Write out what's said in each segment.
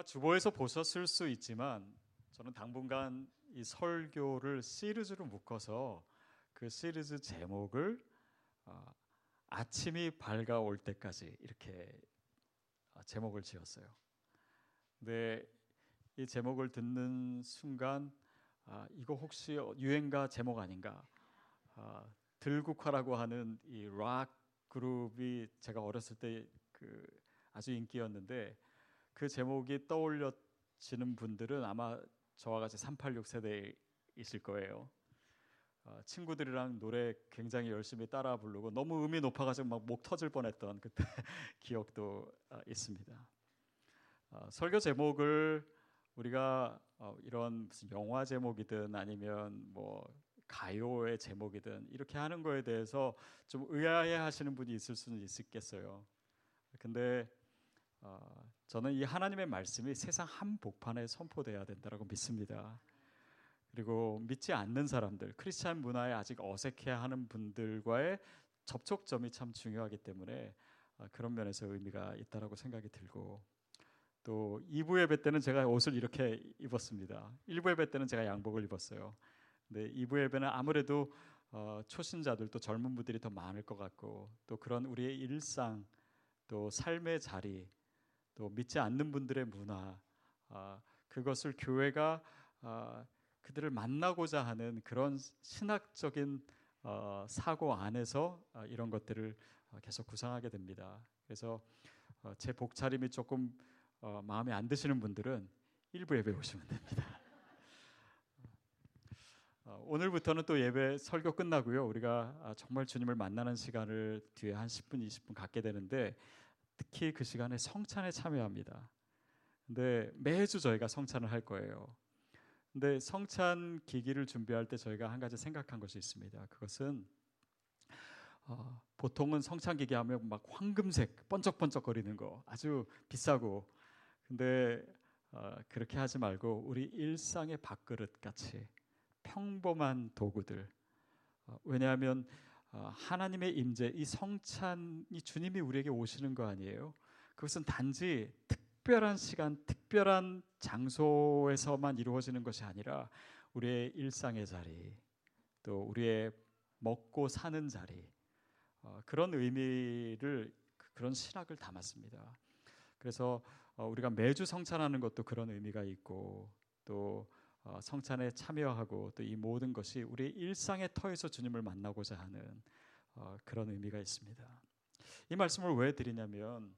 아마 주보에서 보셨을 수 있지만 저는 당분간 이 설교를 시리즈로 묶어서 그 시리즈 제목을 어, 아침이 밝아올 때까지 이렇게 어, 제목을 지었어요. 근데 이 제목을 듣는 순간 아, 이거 혹시 유행가 제목 아닌가? 아, 들국화라고 하는 이 락 그룹이 제가 어렸을 때 그 아주 인기였는데 그 제목이 떠올려지는 분들은 아마 저와 같이 386 세대이실 거예요. 어, 친구들이랑 노래 굉장히 열심히 따라 부르고 너무 음이 높아가지고 막 목 터질 뻔했던 그때 기억도 어, 있습니다. 어, 설교 제목을 우리가 어, 이런 무슨 영화 제목이든 아니면 뭐 가요의 제목이든 이렇게 하는 거에 대해서 좀 의아해 하시는 분이 있을 수는 있겠어요. 근데 어, 저는 이 하나님의 말씀이 세상 한복판에 선포돼야 된다고 믿습니다. 그리고 믿지 않는 사람들, 크리스찬 문화에 아직 어색해하는 분들과의 접촉점이 참 중요하기 때문에 어, 그런 면에서 의미가 있다라고 생각이 들고 또 2부 예배 때는 제가 옷을 이렇게 입었습니다. 1부 예배 때는 제가 양복을 입었어요. 근데 2부 예배는 아무래도 어, 초신자들 또 젊은 분들이 더 많을 것 같고 또 그런 우리의 일상 또 삶의 자리 또 믿지 않는 분들의 문화 아, 그것을 교회가 아, 그들을 만나고자 하는 그런 신학적인 어, 사고 안에서 아, 이런 것들을 어, 계속 구상하게 됩니다. 그래서 어, 제 복차림이 조금 어, 마음에 안 드시는 분들은 일부 예배 오시면 됩니다. 어, 오늘부터는 또 예배 설교 끝나고요. 우리가 아, 정말 주님을 만나는 시간을 뒤에 한 10분, 20분 갖게 되는데 특히 그 시간에 성찬에 참여합니다. 근데 매주 저희가 성찬을 할 거예요. 근데 성찬 기기를 준비할 때 저희가 한 가지 생각한 것이 있습니다. 그것은 어, 보통은 성찬 기기 하면 막 황금색 번쩍번쩍거리는 거 아주 비싸고 근데 어, 그렇게 하지 말고 우리 일상의 밥그릇 같이 평범한 도구들 어, 왜냐하면 어, 하나님의 임재 이 성찬이 주님이 우리에게 오시는 거 아니에요? 그것은 단지 특별한 시간, 특별한 장소에서만 이루어지는 것이 아니라 우리의 일상의 자리, 또 우리의 먹고 사는 자리 어, 그런 의미를 그, 그런 신학을 담았습니다. 그래서 어, 우리가 매주 성찬하는 것도 그런 의미가 있고 또 어, 성찬에 참여하고 또 이 모든 것이 우리 일상의 터에서 주님을 만나고자 하는 어, 그런 의미가 있습니다. 이 말씀을 왜 드리냐면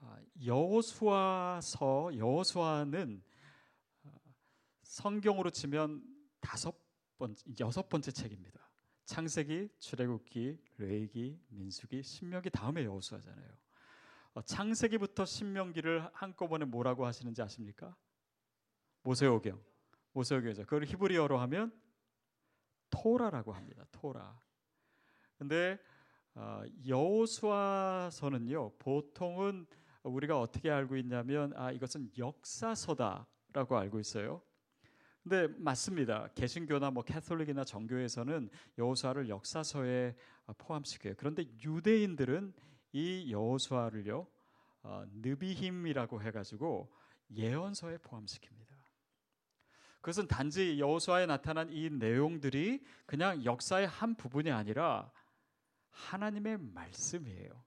아, 여호수아서 여호수아는 성경으로 치면 다섯 번 여섯 번째 책입니다. 창세기, 출애굽기, 레위기, 민수기, 신명기 다음에 여호수아잖아요. 창세기부터 신명기를 한꺼번에 뭐라고 하시는지 아십니까? 모세오경. 모세오경이죠. 그걸 히브리어로 하면 토라라고 합니다. 토라. 근데 어, 여호수아서는요. 보통은 우리가 어떻게 알고 있냐면 아 이것은 역사서다라고 알고 있어요. 근데 맞습니다. 개신교나 뭐 캐톨릭이나 정교에서는 여호수아를 역사서에 포함시켜요. 그런데 유대인들은 이 여호수아를요 어, 느비힘이라고 해가지고 예언서에 포함시킵니다. 그것은 단지 여호수아에 나타난 이 내용들이 그냥 역사의 한 부분이 아니라 하나님의 말씀이에요.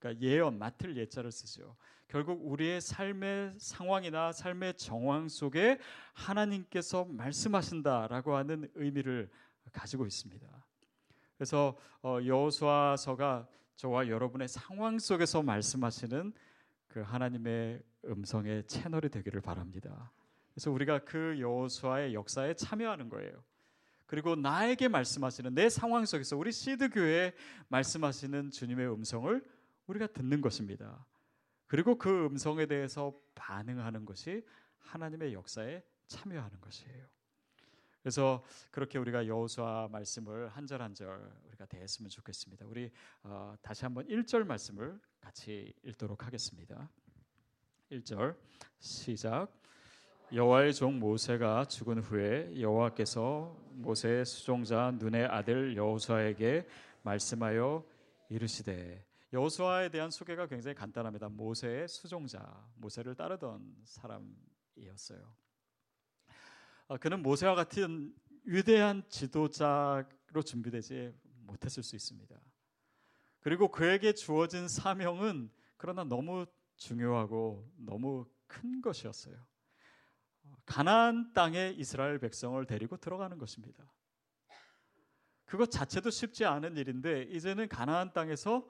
그러니까 예언 맡을 예자를 쓰죠. 결국 우리의 삶의 상황이나 삶의 정황 속에 하나님께서 말씀하신다라고 하는 의미를 가지고 있습니다. 그래서 어, 여호수아서가 저와 여러분의 상황 속에서 말씀하시는 그 하나님의 음성의 채널이 되기를 바랍니다. 그래서 우리가 그 여호수아의 역사에 참여하는 거예요. 그리고 나에게 말씀하시는 내 상황 속에서 우리 시드 교회에 말씀하시는 주님의 음성을 우리가 듣는 것입니다. 그리고 그 음성에 대해서 반응하는 것이 하나님의 역사에 참여하는 것이에요. 그래서 그렇게 우리가 여호수아 말씀을 한 절 한 절 우리가 대했으면 좋겠습니다. 우리 어, 다시 한번 1절 말씀을 같이 읽도록 하겠습니다. 1절 시작 여호와의 종 모세가 죽은 후에 여호와께서 모세의 수종자 눈의 아들 여호수아에게 말씀하여 이르시되 여호수아에 대한 소개가 굉장히 간단합니다. 모세의 수종자, 모세를 따르던 사람이었어요. 아, 그는 모세와 같은 위대한 지도자로 준비되지 못했을 수 있습니다. 그리고 그에게 주어진 사명은 그러나 너무 중요하고 너무 큰 것이었어요. 가나안 땅에 이스라엘 백성을 데리고 들어가는 것입니다. 그것 자체도 쉽지 않은 일인데 이제는 가나안 땅에서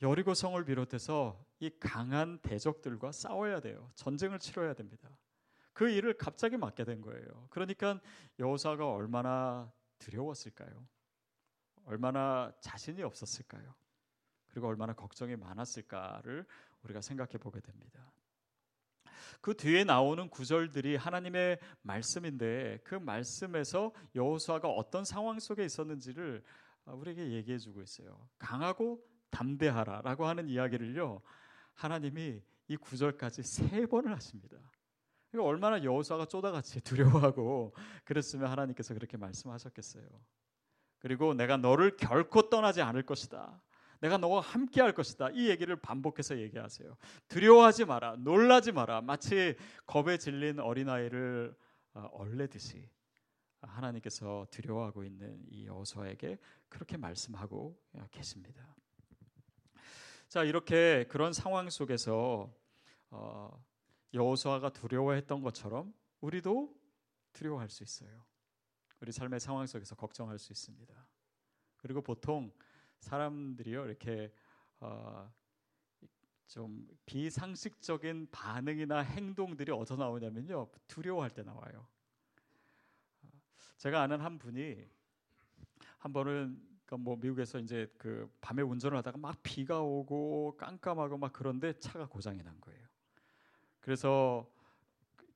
여리고 성을 비롯해서 이 강한 대적들과 싸워야 돼요. 전쟁을 치러야 됩니다. 그 일을 갑자기 맡게 된 거예요. 그러니까 여호사가 얼마나 두려웠을까요? 얼마나 자신이 없었을까요? 그리고 얼마나 걱정이 많았을까를 우리가 생각해 보게 됩니다. 그 뒤에 나오는 구절들이 하나님의 말씀인데 그 말씀에서 여호수아가 어떤 상황 속에 있었는지를 우리에게 얘기해 주고 있어요. 강하고 담대하라라고 하는 이야기를요. 하나님이 이 구절까지 세 번을 하십니다. 그러니까 얼마나 여호수아가 쪼다같이 두려워하고 그랬으면 하나님께서 그렇게 말씀하셨겠어요. 그리고 내가 너를 결코 떠나지 않을 것이다. 내가 너와 함께 할 것이다. 이 얘기를 반복해서 얘기하세요. 두려워하지 마라. 놀라지 마라. 마치 겁에 질린 어린아이를 어, 얼레듯이 하나님께서 두려워하고 있는 이 여호수아에게 그렇게 말씀하고 계십니다. 자, 이렇게 그런 상황 속에서 어, 여호수아가 두려워했던 것처럼 우리도 두려워할 수 있어요. 우리 삶의 상황 속에서 걱정할 수 있습니다. 그리고 보통 사람들이요 이렇게 어, 좀 비상식적인 반응이나 행동들이 어디서 나오냐면요 두려워할 때 나와요. 제가 아는 한 분이 한 번은 그러니까 뭐 미국에서 이제 그 밤에 운전을 하다가 막 비가 오고 깜깜하고 막 그런데 차가 고장이 난 거예요. 그래서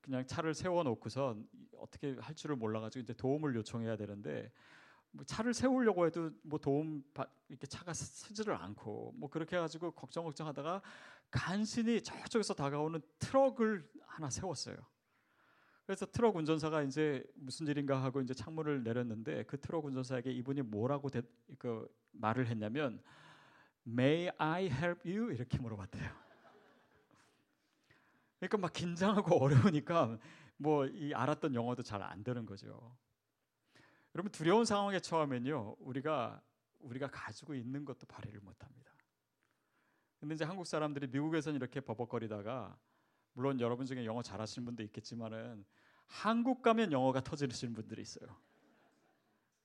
그냥 차를 세워 놓고서 어떻게 할 줄을 몰라 가지고 이제 도움을 요청해야 되는데 뭐 차를 세우려고 해도 뭐 도움 받, 이렇게 차가 쓰지를 않고 뭐 그렇게 해가지고 걱정 걱정하다가 간신히 저쪽에서 다가오는 트럭을 하나 세웠어요. 그래서 트럭 운전사가 이제 무슨 일인가 하고 이제 창문을 내렸는데 그 트럭 운전사에게 이분이 뭐라고 대, 그 말을 했냐면 May I help you 이렇게 물어봤대요. 그러니까 막 긴장하고 어려우니까 뭐 이 알았던 영어도 잘 안 되는 거죠. 여러분 두려운 상황에 처하면요 우리가 우리가 가지고 있는 것도 발휘를 못합니다. 근데 이제 한국 사람들이 미국에서는 이렇게 버벅거리다가 물론 여러분 중에 영어 잘하시는 분도 있겠지만은 한국 가면 영어가 터지시는 분들이 있어요.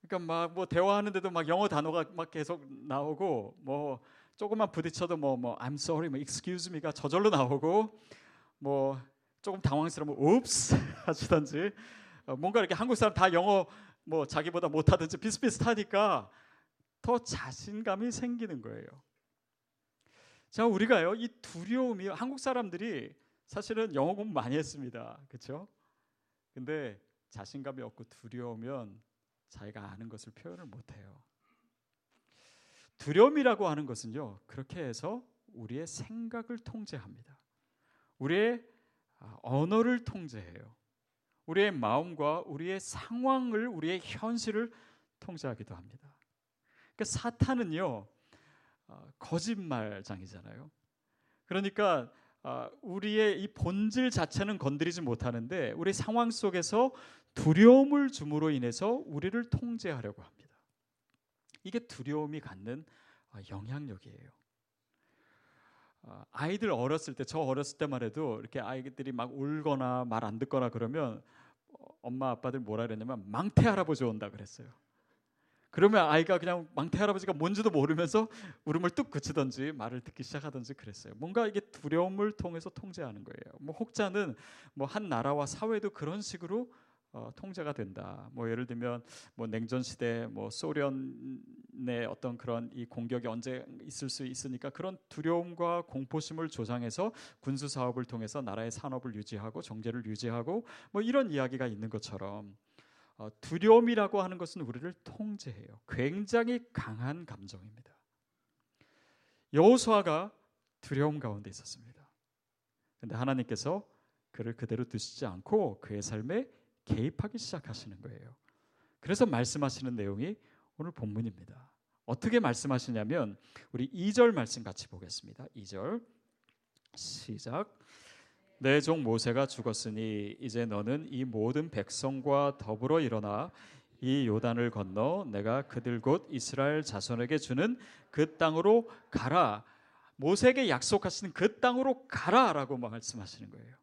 그러니까 막 뭐 대화하는데도 막 영어 단어가 막 계속 나오고 뭐 조금만 부딪혀도 뭐뭐 뭐 I'm sorry, 뭐 excuse me가 저절로 나오고 뭐 조금 당황스러우면 oops 하시던지 어, 뭔가 이렇게 한국 사람 다 영어 뭐 자기보다 못하든지 비슷비슷하니까 더 자신감이 생기는 거예요. 자, 우리가요, 이 두려움이 한국 사람들이 사실은 영어 공부 많이 했습니다. 그렇죠? 근데 자신감이 없고 두려우면 자기가 아는 것을 표현을 못 해요. 두려움이라고 하는 것은요. 그렇게 해서 우리의 생각을 통제합니다. 우리의 아, 언어를 통제해요. 우리의 마음과 우리의 상황을 우리의 현실을 통제하기도 합니다. 그러니까 사탄은요 어, 거짓말장이잖아요. 그러니까 어, 우리의 이 본질 자체는 건드리지 못하는데 우리 상황 속에서 두려움을 줌으로 인해서 우리를 통제하려고 합니다. 이게 두려움이 갖는 어, 영향력이에요. 아이들 어렸을 때 저 어렸을 때만 해도 이렇게 아이들이 막 울거나 말 안 듣거나 그러면 엄마 아빠들 뭐라 그랬냐면 망태 할아버지 온다 그랬어요. 그러면 아이가 그냥 망태 할아버지가 뭔지도 모르면서 울음을 뚝 그치던지 말을 듣기 시작하던지 그랬어요. 뭔가 이게 두려움을 통해서 통제하는 거예요. 뭐 혹자는 뭐 한 나라와 사회도 그런 식으로 어, 통제가 된다. 뭐 예를 들면 뭐 냉전 시대 뭐 소련의 어떤 그런 이 공격이 언제 있을 수 있으니까 그런 두려움과 공포심을 조장해서 군수 사업을 통해서 나라의 산업을 유지하고 정제를 유지하고 뭐 이런 이야기가 있는 것처럼 어, 두려움이라고 하는 것은 우리를 통제해요. 굉장히 강한 감정입니다. 여호수아가 두려움 가운데 있었습니다. 근데 하나님께서 그를 그대로 두시지 않고 그의 삶에 개입하기 시작하시는 거예요. 그래서 말씀하시는 내용이 오늘 본문입니다. 어떻게 말씀하시냐면 우리 2절 말씀 같이 보겠습니다. 2절 시작 내 종 모세가 죽었으니 이제 너는 이 모든 백성과 더불어 일어나 이 요단을 건너 내가 그들 곧 이스라엘 자손에게 주는 그 땅으로 가라. 모세에게 약속하시는 그 땅으로 가라라고 말씀하시는 거예요.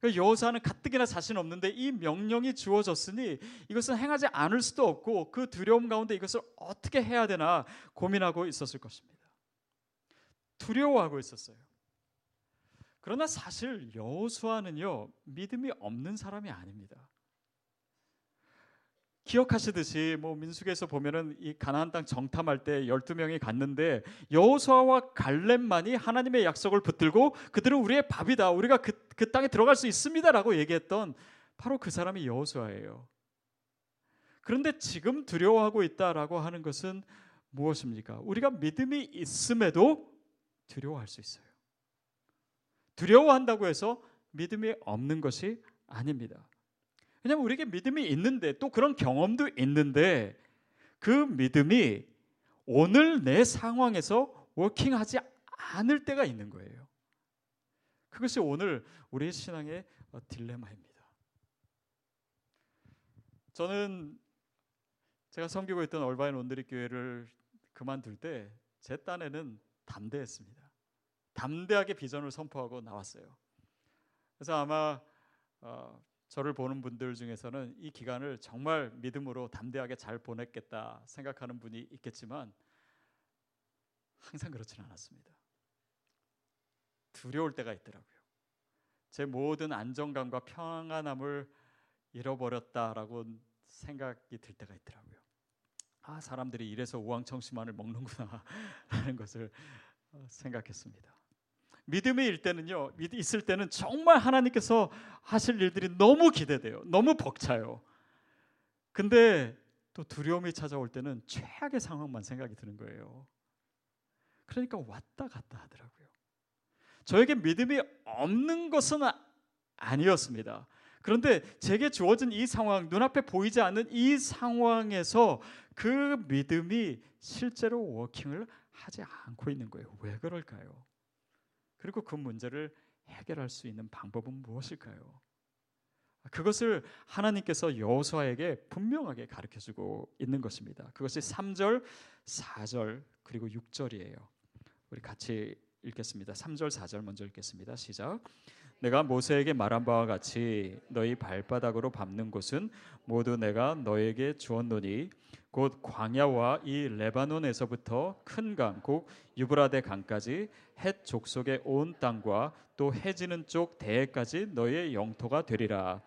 그 여호사는 가뜩이나 자신 없는데 이 명령이 주어졌으니 이것은 행하지 않을 수도 없고 그 두려움 가운데 이것을 어떻게 해야 되나 고민하고 있었을 것입니다. 두려워하고 있었어요. 그러나 사실 여호수아는요 믿음이 없는 사람이 아닙니다. 기억하시듯이 뭐 민수기에서 보면은 이 가나안 땅 정탐할 때 12명이 갔는데 여호수아와 갈렙만이 하나님의 약속을 붙들고 그들은 우리의 밥이다. 우리가 그, 그 땅에 들어갈 수 있습니다라고 얘기했던 바로 그 사람이 여호수아예요. 그런데 지금 두려워하고 있다라고 하는 것은 무엇입니까? 우리가 믿음이 있음에도 두려워할 수 있어요. 두려워한다고 해서 믿음이 없는 것이 아닙니다. 왜냐하면 우리에게 믿음이 있는데 또 그런 경험도 있는데 그 믿음이 오늘 내 상황에서 워킹하지 않을 때가 있는 거예요. 그것이 오늘 우리의 신앙의 딜레마입니다. 저는 제가 섬기고 있던 얼바인 온드리 교회를 그만둘 때 제 딴에는 담대했습니다. 담대하게 비전을 선포하고 나왔어요. 그래서 아마 어, 저를 보는 분들 중에서는 이 기간을 정말 믿음으로 담대하게 잘 보냈겠다 생각하는 분이 있겠지만 항상 그렇지는 않았습니다. 두려울 때가 있더라고요. 제 모든 안정감과 평안함을 잃어버렸다라고 생각이 들 때가 있더라고요. 아 사람들이 이래서 우왕청심환을 먹는구나 하는 것을 생각했습니다. 믿음이 일 때는요, 있을 때는 정말 하나님께서 하실 일들이 너무 기대돼요. 너무 벅차요. 근데 또 두려움이 찾아올 때는 최악의 상황만 생각이 드는 거예요. 그러니까 왔다 갔다 하더라고요. 저에게 믿음이 없는 것은 아니었습니다. 그런데 제게 주어진 이 상황, 눈앞에 보이지 않는 이 상황에서 그 믿음이 실제로 워킹을 하지 않고 있는 거예요. 왜 그럴까요? 그리고 그 문제를 해결할 수 있는 방법은 무엇일까요? 그것을 하나님께서 여호수아에게 분명하게 가르쳐 주고 있는 것입니다. 그것이 3절, 4절 그리고 6절이에요. 우리 같이 읽겠습니다. 3절, 4절 먼저 읽겠습니다. 시작. 내가 모세에게 말한 바와 같이 너희 발바닥으로 밟는 곳은 모두 내가 너에게 주었노니 곧 광야와 이 레바논에서부터 큰 강, 곧 유브라데 강까지 헷 족속의 온 땅과 또 해지는 쪽 대해까지 너의 영토가 되리라.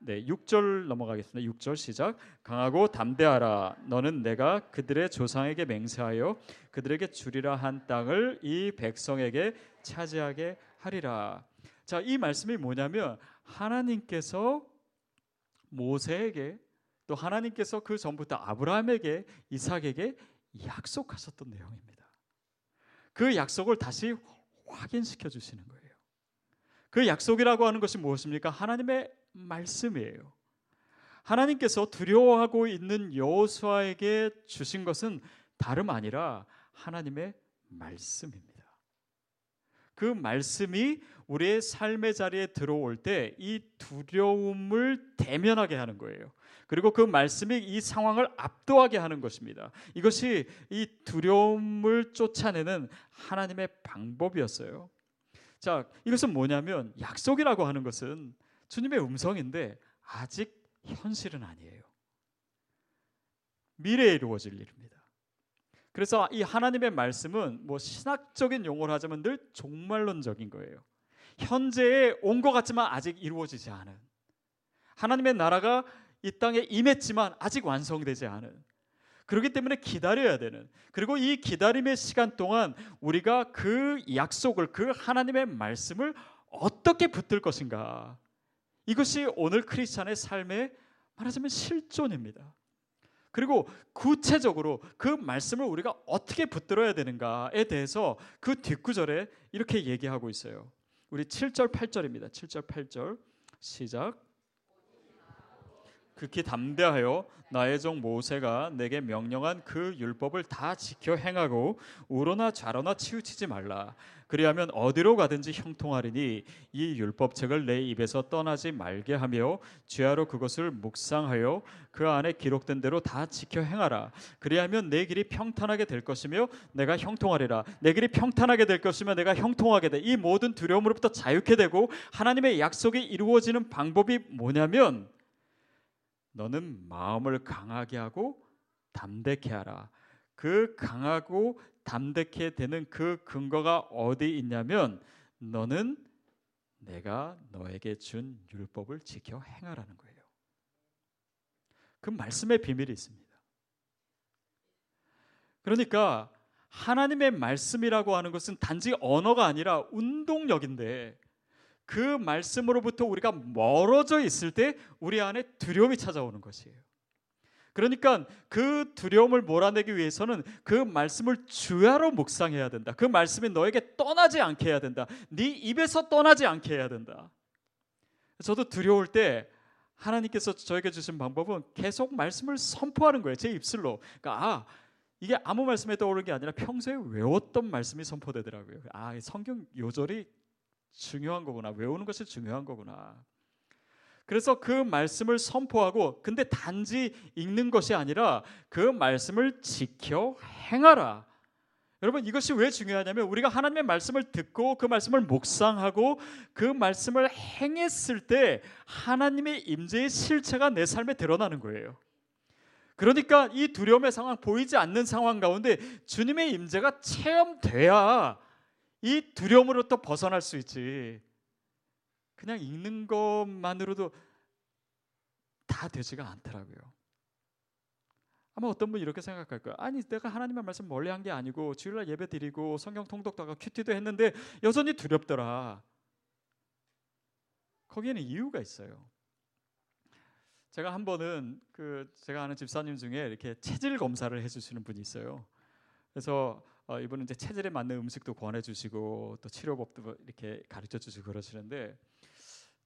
네, 6절 넘어가겠습니다. 6절 시작. 강하고 담대하라. 너는 내가 그들의 조상에게 맹세하여 그들에게 주리라 한 땅을 이 백성에게 차지하게 하리라. 자, 이 말씀이 뭐냐면 하나님께서 모세에게 또 하나님께서 그 전부터 아브라함에게 이삭에게 약속하셨던 내용입니다. 그 약속을 다시 확인시켜 주시는 거예요. 그 약속이라고 하는 것이 무엇입니까? 하나님의 말씀이에요. 하나님께서 두려워하고 있는 여호수아에게 주신 것은 다름 아니라 하나님의 말씀입니다. 그 말씀이 우리의 삶의 자리에 들어올 때 이 두려움을 대면하게 하는 거예요. 그리고 그 말씀이 이 상황을 압도하게 하는 것입니다. 이것이 이 두려움을 쫓아내는 하나님의 방법이었어요. 자, 이것은 뭐냐면 약속이라고 하는 것은 주님의 음성인데 아직 현실은 아니에요. 미래에 이루어질 일입니다. 그래서 이 하나님의 말씀은 뭐 신학적인 용어로 하자면 늘 종말론적인 거예요. 현재에 온 것 같지만 아직 이루어지지 않은 하나님의 나라가 이 땅에 임했지만 아직 완성되지 않은 그렇기 때문에 기다려야 되는 그리고 이 기다림의 시간 동안 우리가 그 약속을 그 하나님의 말씀을 어떻게 붙들 것인가 이것이 오늘 크리스찬의 삶의 말하자면 실존입니다. 그리고 구체적으로 그 말씀을 우리가 어떻게 붙들어야 되는가에 대해서 그 뒷구절에 이렇게 얘기하고 있어요. 우리 7절 8절입니다. 7절 8절 시작 극히 담대하여 나의 종 모세가 내게 명령한 그 율법을 다 지켜 행하고 우로나 좌로나 치우치지 말라. 그리하면 어디로 가든지 형통하리니 이 율법책을 내 입에서 떠나지 말게 하며 주야로 그것을 묵상하여 그 안에 기록된 대로 다 지켜 행하라. 그리하면 내 길이 평탄하게 될 것이며 내가 형통하리라. 내 길이 평탄하게 될 것이며 내가 형통하게 돼. 이 모든 두려움으로부터 자유케 되고 하나님의 약속이 이루어지는 방법이 뭐냐면 너는 마음을 강하게 하고 담대케 하라. 그 강하고 담대케 되는 그 근거가 어디 있냐면 너는 내가 너에게 준 율법을 지켜 행하라는 거예요. 그 말씀의 비밀이 있습니다. 그러니까 하나님의 말씀이라고 하는 것은 단지 언어가 아니라 운동력인데 그 말씀으로부터 우리가 멀어져 있을 때 우리 안에 두려움이 찾아오는 것이에요. 그러니까 그 두려움을 몰아내기 위해서는 그 말씀을 주야로 묵상해야 된다. 그 말씀이 너에게 떠나지 않게 해야 된다. 네 입에서 떠나지 않게 해야 된다. 저도 두려울 때 하나님께서 저에게 주신 방법은 계속 말씀을 선포하는 거예요. 제 입술로. 그러니까 아 이게 아무 말씀에 떠오르는 게 아니라 평소에 외웠던 말씀이 선포되더라고요. 아 성경 요절이 중요한 거구나. 외우는 것이 중요한 거구나. 그래서 그 말씀을 선포하고 근데 단지 읽는 것이 아니라 그 말씀을 지켜 행하라. 여러분 이것이 왜 중요하냐면 우리가 하나님의 말씀을 듣고 그 말씀을 묵상하고 그 말씀을 행했을 때 하나님의 임재의 실체가 내 삶에 드러나는 거예요. 그러니까 이 두려움의 상황 보이지 않는 상황 가운데 주님의 임재가 체험돼야 이 두려움으로부터 벗어날 수 있지. 그냥 읽는 것만으로도 다 되지가 않더라고요. 아마 어떤 분이 이렇게 생각할 거예요. 아니 내가 하나님의 말씀 멀리 한 게 아니고 주일날 예배 드리고 성경 통독도 하고 큐티도 했는데 여전히 두렵더라. 거기에는 이유가 있어요. 제가 한 번은 그 제가 아는 집사님 중에 이렇게 체질 검사를 해주시는 분이 있어요. 그래서 어, 이분은 이제 체질에 맞는 음식도 권해주시고 또 치료법도 이렇게 가르쳐주시고 그러시는데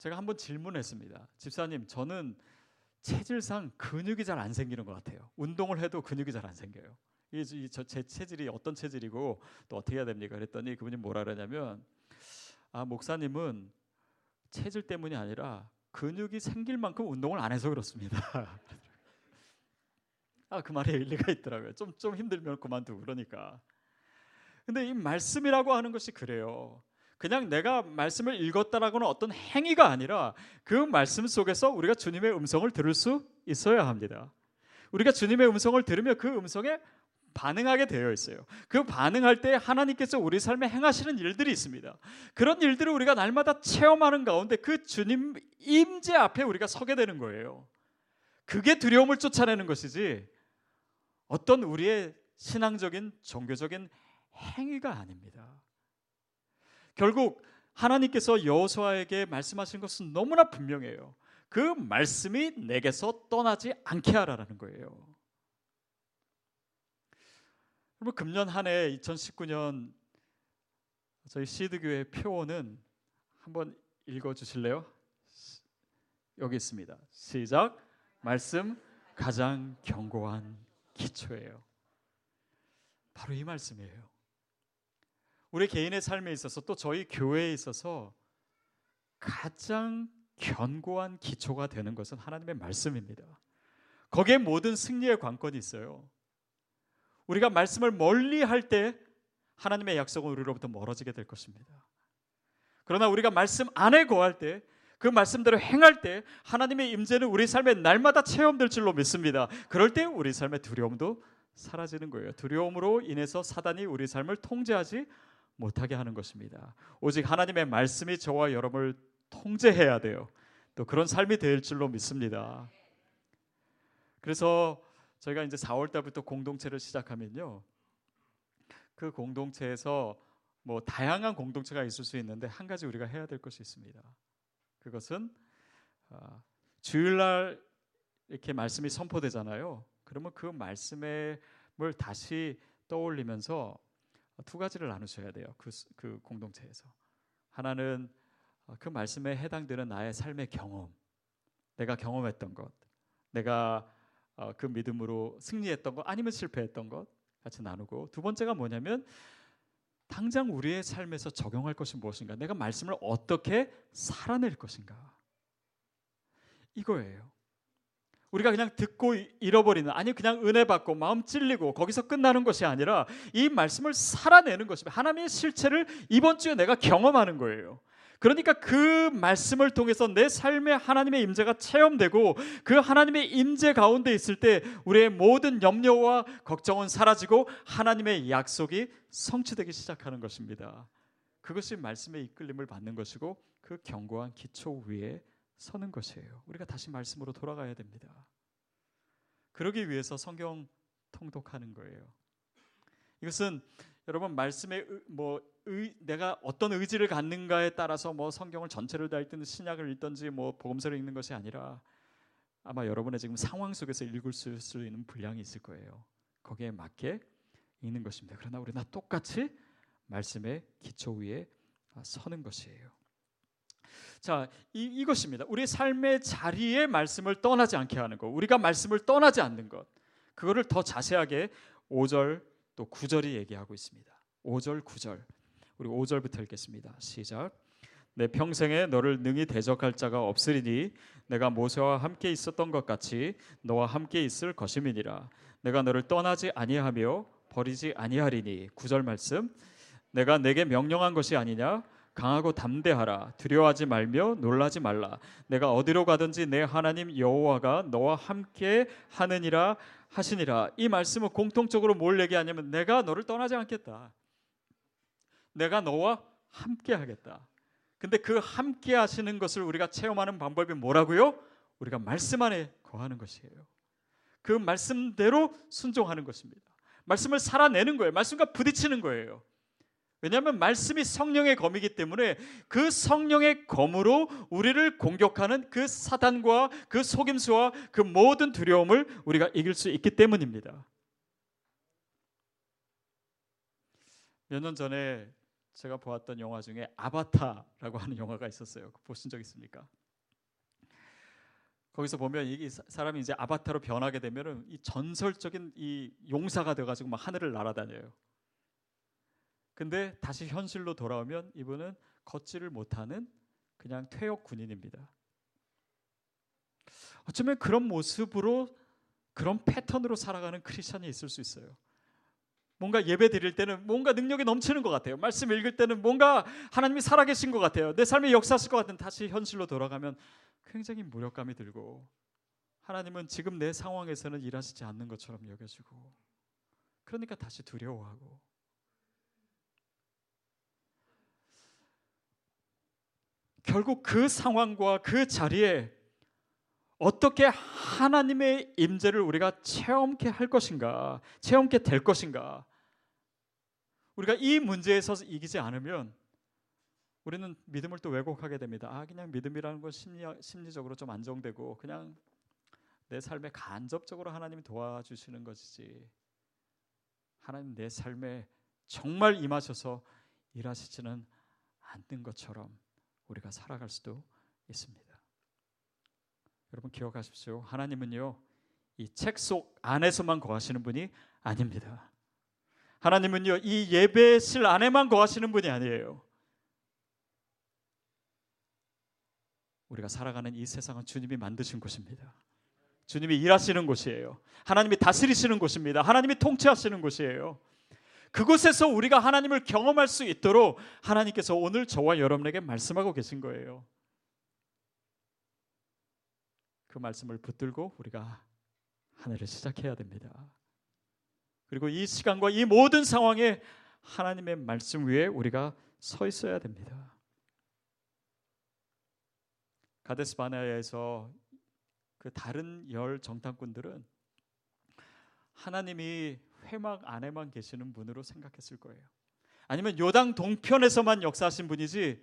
제가 한번 질문했습니다. 집사님, 저는 체질상 근육이 잘 안 생기는 것 같아요. 운동을 해도 근육이 잘 안 생겨요. 이제 체질이 어떤 체질이고 또 어떻게 해야 됩니까? 그랬더니 그분이 뭐라 그러냐면 아 목사님은 체질 때문이 아니라 근육이 생길 만큼 운동을 안 해서 그렇습니다. 아 그 말에 일리가 있더라고요. 좀 좀 힘들면 그만두고 그러니까. 근데 이 말씀이라고 하는 것이 그래요. 그냥 내가 말씀을 읽었다라고는 어떤 행위가 아니라 그 말씀 속에서 우리가 주님의 음성을 들을 수 있어야 합니다. 우리가 주님의 음성을 들으면 그 음성에 반응하게 되어 있어요. 그 반응할 때 하나님께서 우리 삶에 행하시는 일들이 있습니다. 그런 일들을 우리가 날마다 체험하는 가운데 그 주님 임재 앞에 우리가 서게 되는 거예요. 그게 두려움을 쫓아내는 것이지 어떤 우리의 신앙적인 종교적인 행위가 아닙니다. 결국 하나님께서 여호수아에게 말씀하신 것은 너무나 분명해요. 그 말씀이 내게서 떠나지 않게 하라라는 거예요. 여러분 금년 한 해 2019년 저희 시드 교회 표어는 한번 읽어 주실래요? 여기 있습니다. 시작. 말씀 가장 견고한 기초예요. 바로 이 말씀이에요. 우리 개인의 삶에 있어서 또 저희 교회에 있어서 가장 견고한 기초가 되는 것은 하나님의 말씀입니다. 거기에 모든 승리의 관건이 있어요. 우리가 말씀을 멀리 할 때 하나님의 약속은 우리로부터 멀어지게 될 것입니다. 그러나 우리가 말씀 안에 거할 때 그 말씀대로 행할 때 하나님의 임재는 우리 삶에 날마다 체험될 줄로 믿습니다. 그럴 때 우리 삶의 두려움도 사라지는 거예요. 두려움으로 인해서 사단이 우리 삶을 통제하지 못하게 하는 것입니다. 오직 하나님의 말씀이 저와 여러분을 통제해야 돼요. 또 그런 삶이 될 줄로 믿습니다. 그래서 저희가 이제 4월 달부터 공동체를 시작하면요. 그 공동체에서 뭐 다양한 공동체가 있을 수 있는데 한 가지 우리가 해야 될 것이 있습니다. 그것은 어, 주일날 이렇게 말씀이 선포되잖아요. 그러면 그 말씀을 다시 떠올리면서 두 가지를 나누셔야 돼요. 그, 그 공동체에서 하나는 어, 그 말씀에 해당되는 나의 삶의 경험, 내가 경험했던 것. 내가 어, 그 믿음으로 승리했던 것 아니면 실패했던 것 같이 나누고 두 번째가 뭐냐면 당장 우리의 삶에서 적용할 것이 무엇인가? 내가 말씀을 어떻게 살아낼 것인가? 이거예요. 우리가 그냥 듣고 잃어버리는 아니 그냥 은혜 받고 마음 찔리고 거기서 끝나는 것이 아니라 이 말씀을 살아내는 것입니다. 하나님의 실체를 이번 주에 내가 경험하는 거예요. 그러니까 그 말씀을 통해서 내 삶에 하나님의 임재가 체험되고 그 하나님의 임재 가운데 있을 때 우리의 모든 염려와 걱정은 사라지고 하나님의 약속이 성취되기 시작하는 것입니다. 그것이 말씀의 이끌림을 받는 것이고 그 견고한 기초 위에 서는 것이에요. 우리가 다시 말씀으로 돌아가야 됩니다. 그러기 위해서 성경 통독하는 거예요. 이것은 여러분 말씀에 뭐 의, 내가 어떤 의지를 갖는가에 따라서 뭐 성경을 전체를 다 읽든 신약을 읽든지 뭐 복음서를 읽는 것이 아니라 아마 여러분의 지금 상황 속에서 읽을 수 있는 분량이 있을 거예요. 거기에 맞게 읽는 것입니다. 그러나 우리나 똑같이 말씀의 기초 위에 서는 것이에요. 자, 이, 이것입니다. 우리 삶의 자리에 말씀을 떠나지 않게 하는 것. 우리가 말씀을 떠나지 않는 것. 그거를 더 자세하게 5절 또 9절이 얘기하고 있습니다. 5절, 9절. 우리 5절부터 읽겠습니다. 시작. 내 평생에 너를 능히 대적할 자가 없으리니 내가 모세와 함께 있었던 것 같이 너와 함께 있을 것임이니라. 내가 너를 떠나지 아니하며 버리지 아니하리니. 9절 말씀. 내가 내게 명령한 것이 아니냐? 강하고 담대하라. 두려워하지 말며 놀라지 말라. 내가 어디로 가든지 내 하나님 여호와가 너와 함께 하느니라 하시니라. 이 말씀은 공통적으로 뭘 얘기하냐면 내가 너를 떠나지 않겠다. 내가 너와 함께 하겠다. 근데 그 함께 하시는 것을 우리가 체험하는 방법이 뭐라고요? 우리가 말씀 안에 거하는 것이에요. 그 말씀대로 순종하는 것입니다. 말씀을 살아내는 거예요. 말씀과 부딪히는 거예요 왜냐하면 말씀이 성령의 검이기 때문에 그 성령의 검으로 우리를 공격하는 그 사단과 그 속임수와 그 모든 두려움을 우리가 이길 수 있기 때문입니다. 몇 년 전에 제가 보았던 영화 중에 아바타라고 하는 영화가 있었어요. 보신 적 있습니까? 거기서 보면 이 사람이 이제 아바타로 변하게 되면은 이 전설적인 이 용사가 돼가지고 막 하늘을 날아다녀요. 근데 다시 현실로 돌아오면 이분은 걷지를 못하는 그냥 퇴역 군인입니다. 어쩌면 그런 모습으로 그런 패턴으로 살아가는 크리스천이 있을 수 있어요. 뭔가 예배 드릴 때는 뭔가 능력이 넘치는 것 같아요. 말씀 읽을 때는 뭔가 하나님이 살아계신 것 같아요. 내 삶에 역사하실 것 같은 다시 현실로 돌아가면 굉장히 무력감이 들고 하나님은 지금 내 상황에서는 일하시지 않는 것처럼 여겨지고 그러니까 다시 두려워하고 결국 그 상황과 그 자리에 어떻게 하나님의 임재를 우리가 체험케 할 것인가, 체험케 될 것인가. 우리가 이 문제에서 이기지 않으면 우리는 믿음을 또 왜곡하게 됩니다. 아, 그냥 믿음이라는 건 심리, 심리적으로 좀 안정되고 그냥 내 삶에 간접적으로 하나님이 도와주시는 것이지. 하나님 내 삶에 정말 임하셔서 일하시지는 않는 것처럼 우리가 살아갈 수도 있습니다. 여러분 기억하십시오. 하나님은요. 이 책 속 안에서만 거하시는 분이 아닙니다. 하나님은요. 이 예배실 안에만 거하시는 분이 아니에요. 우리가 살아가는 이 세상은 주님이 만드신 곳입니다. 주님이 일하시는 곳이에요. 하나님이 다스리시는 곳입니다. 하나님이 통치하시는 곳이에요. 그곳에서 우리가 하나님을 경험할 수 있도록 하나님께서 오늘 저와 여러분에게 말씀하고 계신 거예요. 그 말씀을 붙들고 우리가 하늘을 시작해야 됩니다. 그리고 이 시간과 이 모든 상황에 하나님의 말씀 위에 우리가 서 있어야 됩니다. 가데스 바네아에서 그 다른 열 정탐꾼들은 하나님이 회막 안에만 계시는 분으로 생각했을 거예요. 아니면 요단 동편에서만 역사하신 분이지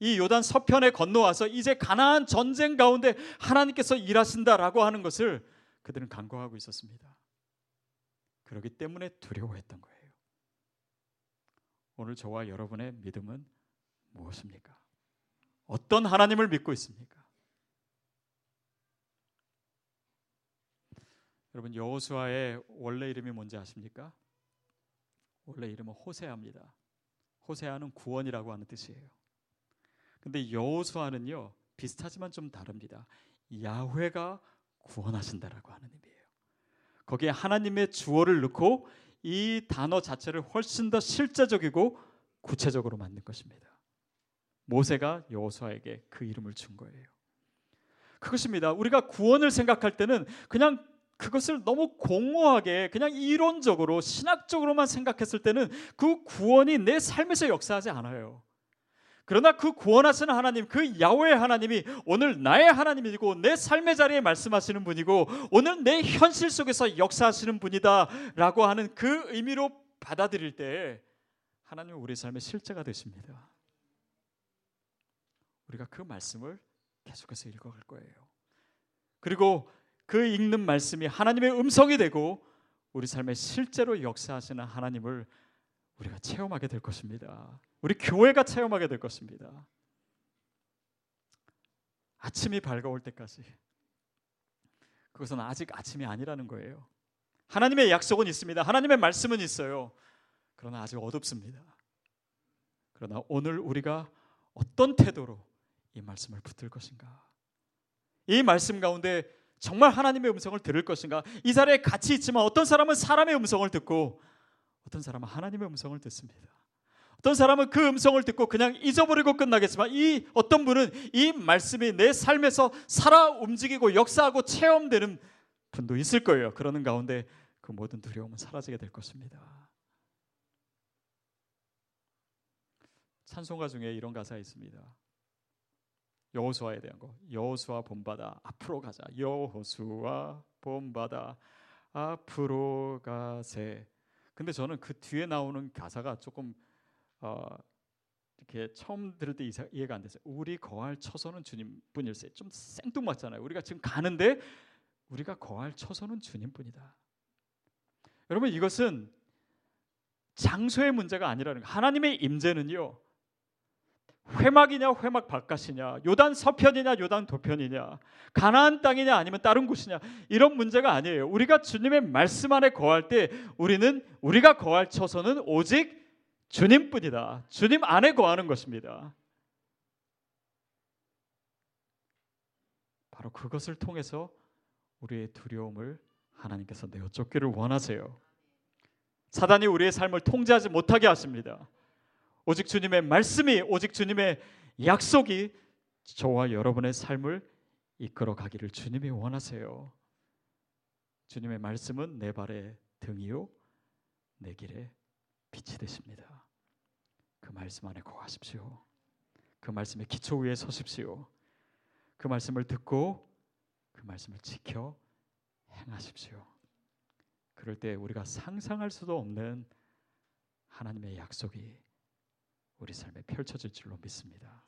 이 요단 서편에 건너와서 이제 가나안 전쟁 가운데 하나님께서 일하신다라고 하는 것을 그들은 간과하고 있었습니다. 그렇기 때문에 두려워했던 거예요. 오늘 저와 여러분의 믿음은 무엇입니까? 어떤 하나님을 믿고 있습니까? 여러분 여호수아의 원래 이름이 뭔지 아십니까? 원래 이름은 호세아입니다. 호세아는 구원이라고 하는 뜻이에요. 근데 여호수아는요 비슷하지만 좀 다릅니다. 야훼가 구원하신다라고 하는 의미예요. 거기에 하나님의 주어를 넣고 이 단어 자체를 훨씬 더 실제적이고 구체적으로 만든 것입니다. 모세가 여호수아에게 그 이름을 준 거예요. 그것입니다. 우리가 구원을 생각할 때는 그냥 그것을 너무 공허하게 그냥 이론적으로 신학적으로만 생각했을 때는 그 구원이 내 삶에서 역사하지 않아요. 그러나 그 구원하시는 하나님, 그 야훼 하나님이 오늘 나의 하나님이고 내 삶의 자리에 말씀하시는 분이고 오늘 내 현실 속에서 역사하시는 분이다라고 하는 그 의미로 받아들일 때 하나님은 우리 삶의 실제가 되십니다. 우리가 그 말씀을 계속해서 읽어갈 거예요. 그리고 그 읽는 말씀이 하나님의 음성이 되고 우리 삶에 실제로 역사하시는 하나님을 우리가 체험하게 될 것입니다. 우리 교회가 체험하게 될 것입니다. 아침이 밝아올 때까지 그것은 아직 아침이 아니라는 거예요. 하나님의 약속은 있습니다. 하나님의 말씀은 있어요. 그러나 아직 어둡습니다. 그러나 오늘 우리가 어떤 태도로 이 말씀을 붙들 것인가? 이 말씀 가운데 정말 하나님의 음성을 들을 것인가? 이 자리에 같이 있지만 어떤 사람은 사람의 음성을 듣고 어떤 사람은 하나님의 음성을 듣습니다. 어떤 사람은 그 음성을 듣고 그냥 잊어버리고 끝나겠지만 이 어떤 분은 이 말씀이 내 삶에서 살아 움직이고 역사하고 체험되는 분도 있을 거예요. 그러는 가운데 그 모든 두려움은 사라지게 될 것입니다. 찬송가 중에 이런 가사 있습니다. 여호수아에 대한 거. 여호수아 본바다 앞으로 가자. 여호수아 본바다 앞으로 가세. 근데 저는 그 뒤에 나오는 가사가 조금 어, 이렇게 처음 들을 때 이해가 안 됐어요. 우리 거할 처소는 주님뿐일세. 좀 생뚱맞잖아요. 우리가 지금 가는데 우리가 거할 처소는 주님뿐이다. 여러분 이것은 장소의 문제가 아니라는 거. 하나님의 임재는요. 회막이냐 회막 바깥이냐 요단 서편이냐 요단 도편이냐 가나안 땅이냐 아니면 다른 곳이냐 이런 문제가 아니에요. 우리가 주님의 말씀 안에 거할 때 우리는 우리가 거할 처소는 오직 주님뿐이다. 주님 안에 거하는 것입니다. 바로 그것을 통해서 우리의 두려움을 하나님께서 내어 쫓기를 원하세요. 사단이 우리의 삶을 통제하지 못하게 하십니다. 오직 주님의 말씀이 오직 주님의 약속이 저와 여러분의 삶을 이끌어 가기를 주님이 원하세요. 주님의 말씀은 내 발의 등이요 내 길에 빛이 되십니다. 그 말씀 안에 거하십시오. 그 말씀의 기초 위에 서십시오. 그 말씀을 듣고 그 말씀을 지켜 행하십시오. 그럴 때 우리가 상상할 수도 없는 하나님의 약속이 우리 삶에 펼쳐질 줄로 믿습니다.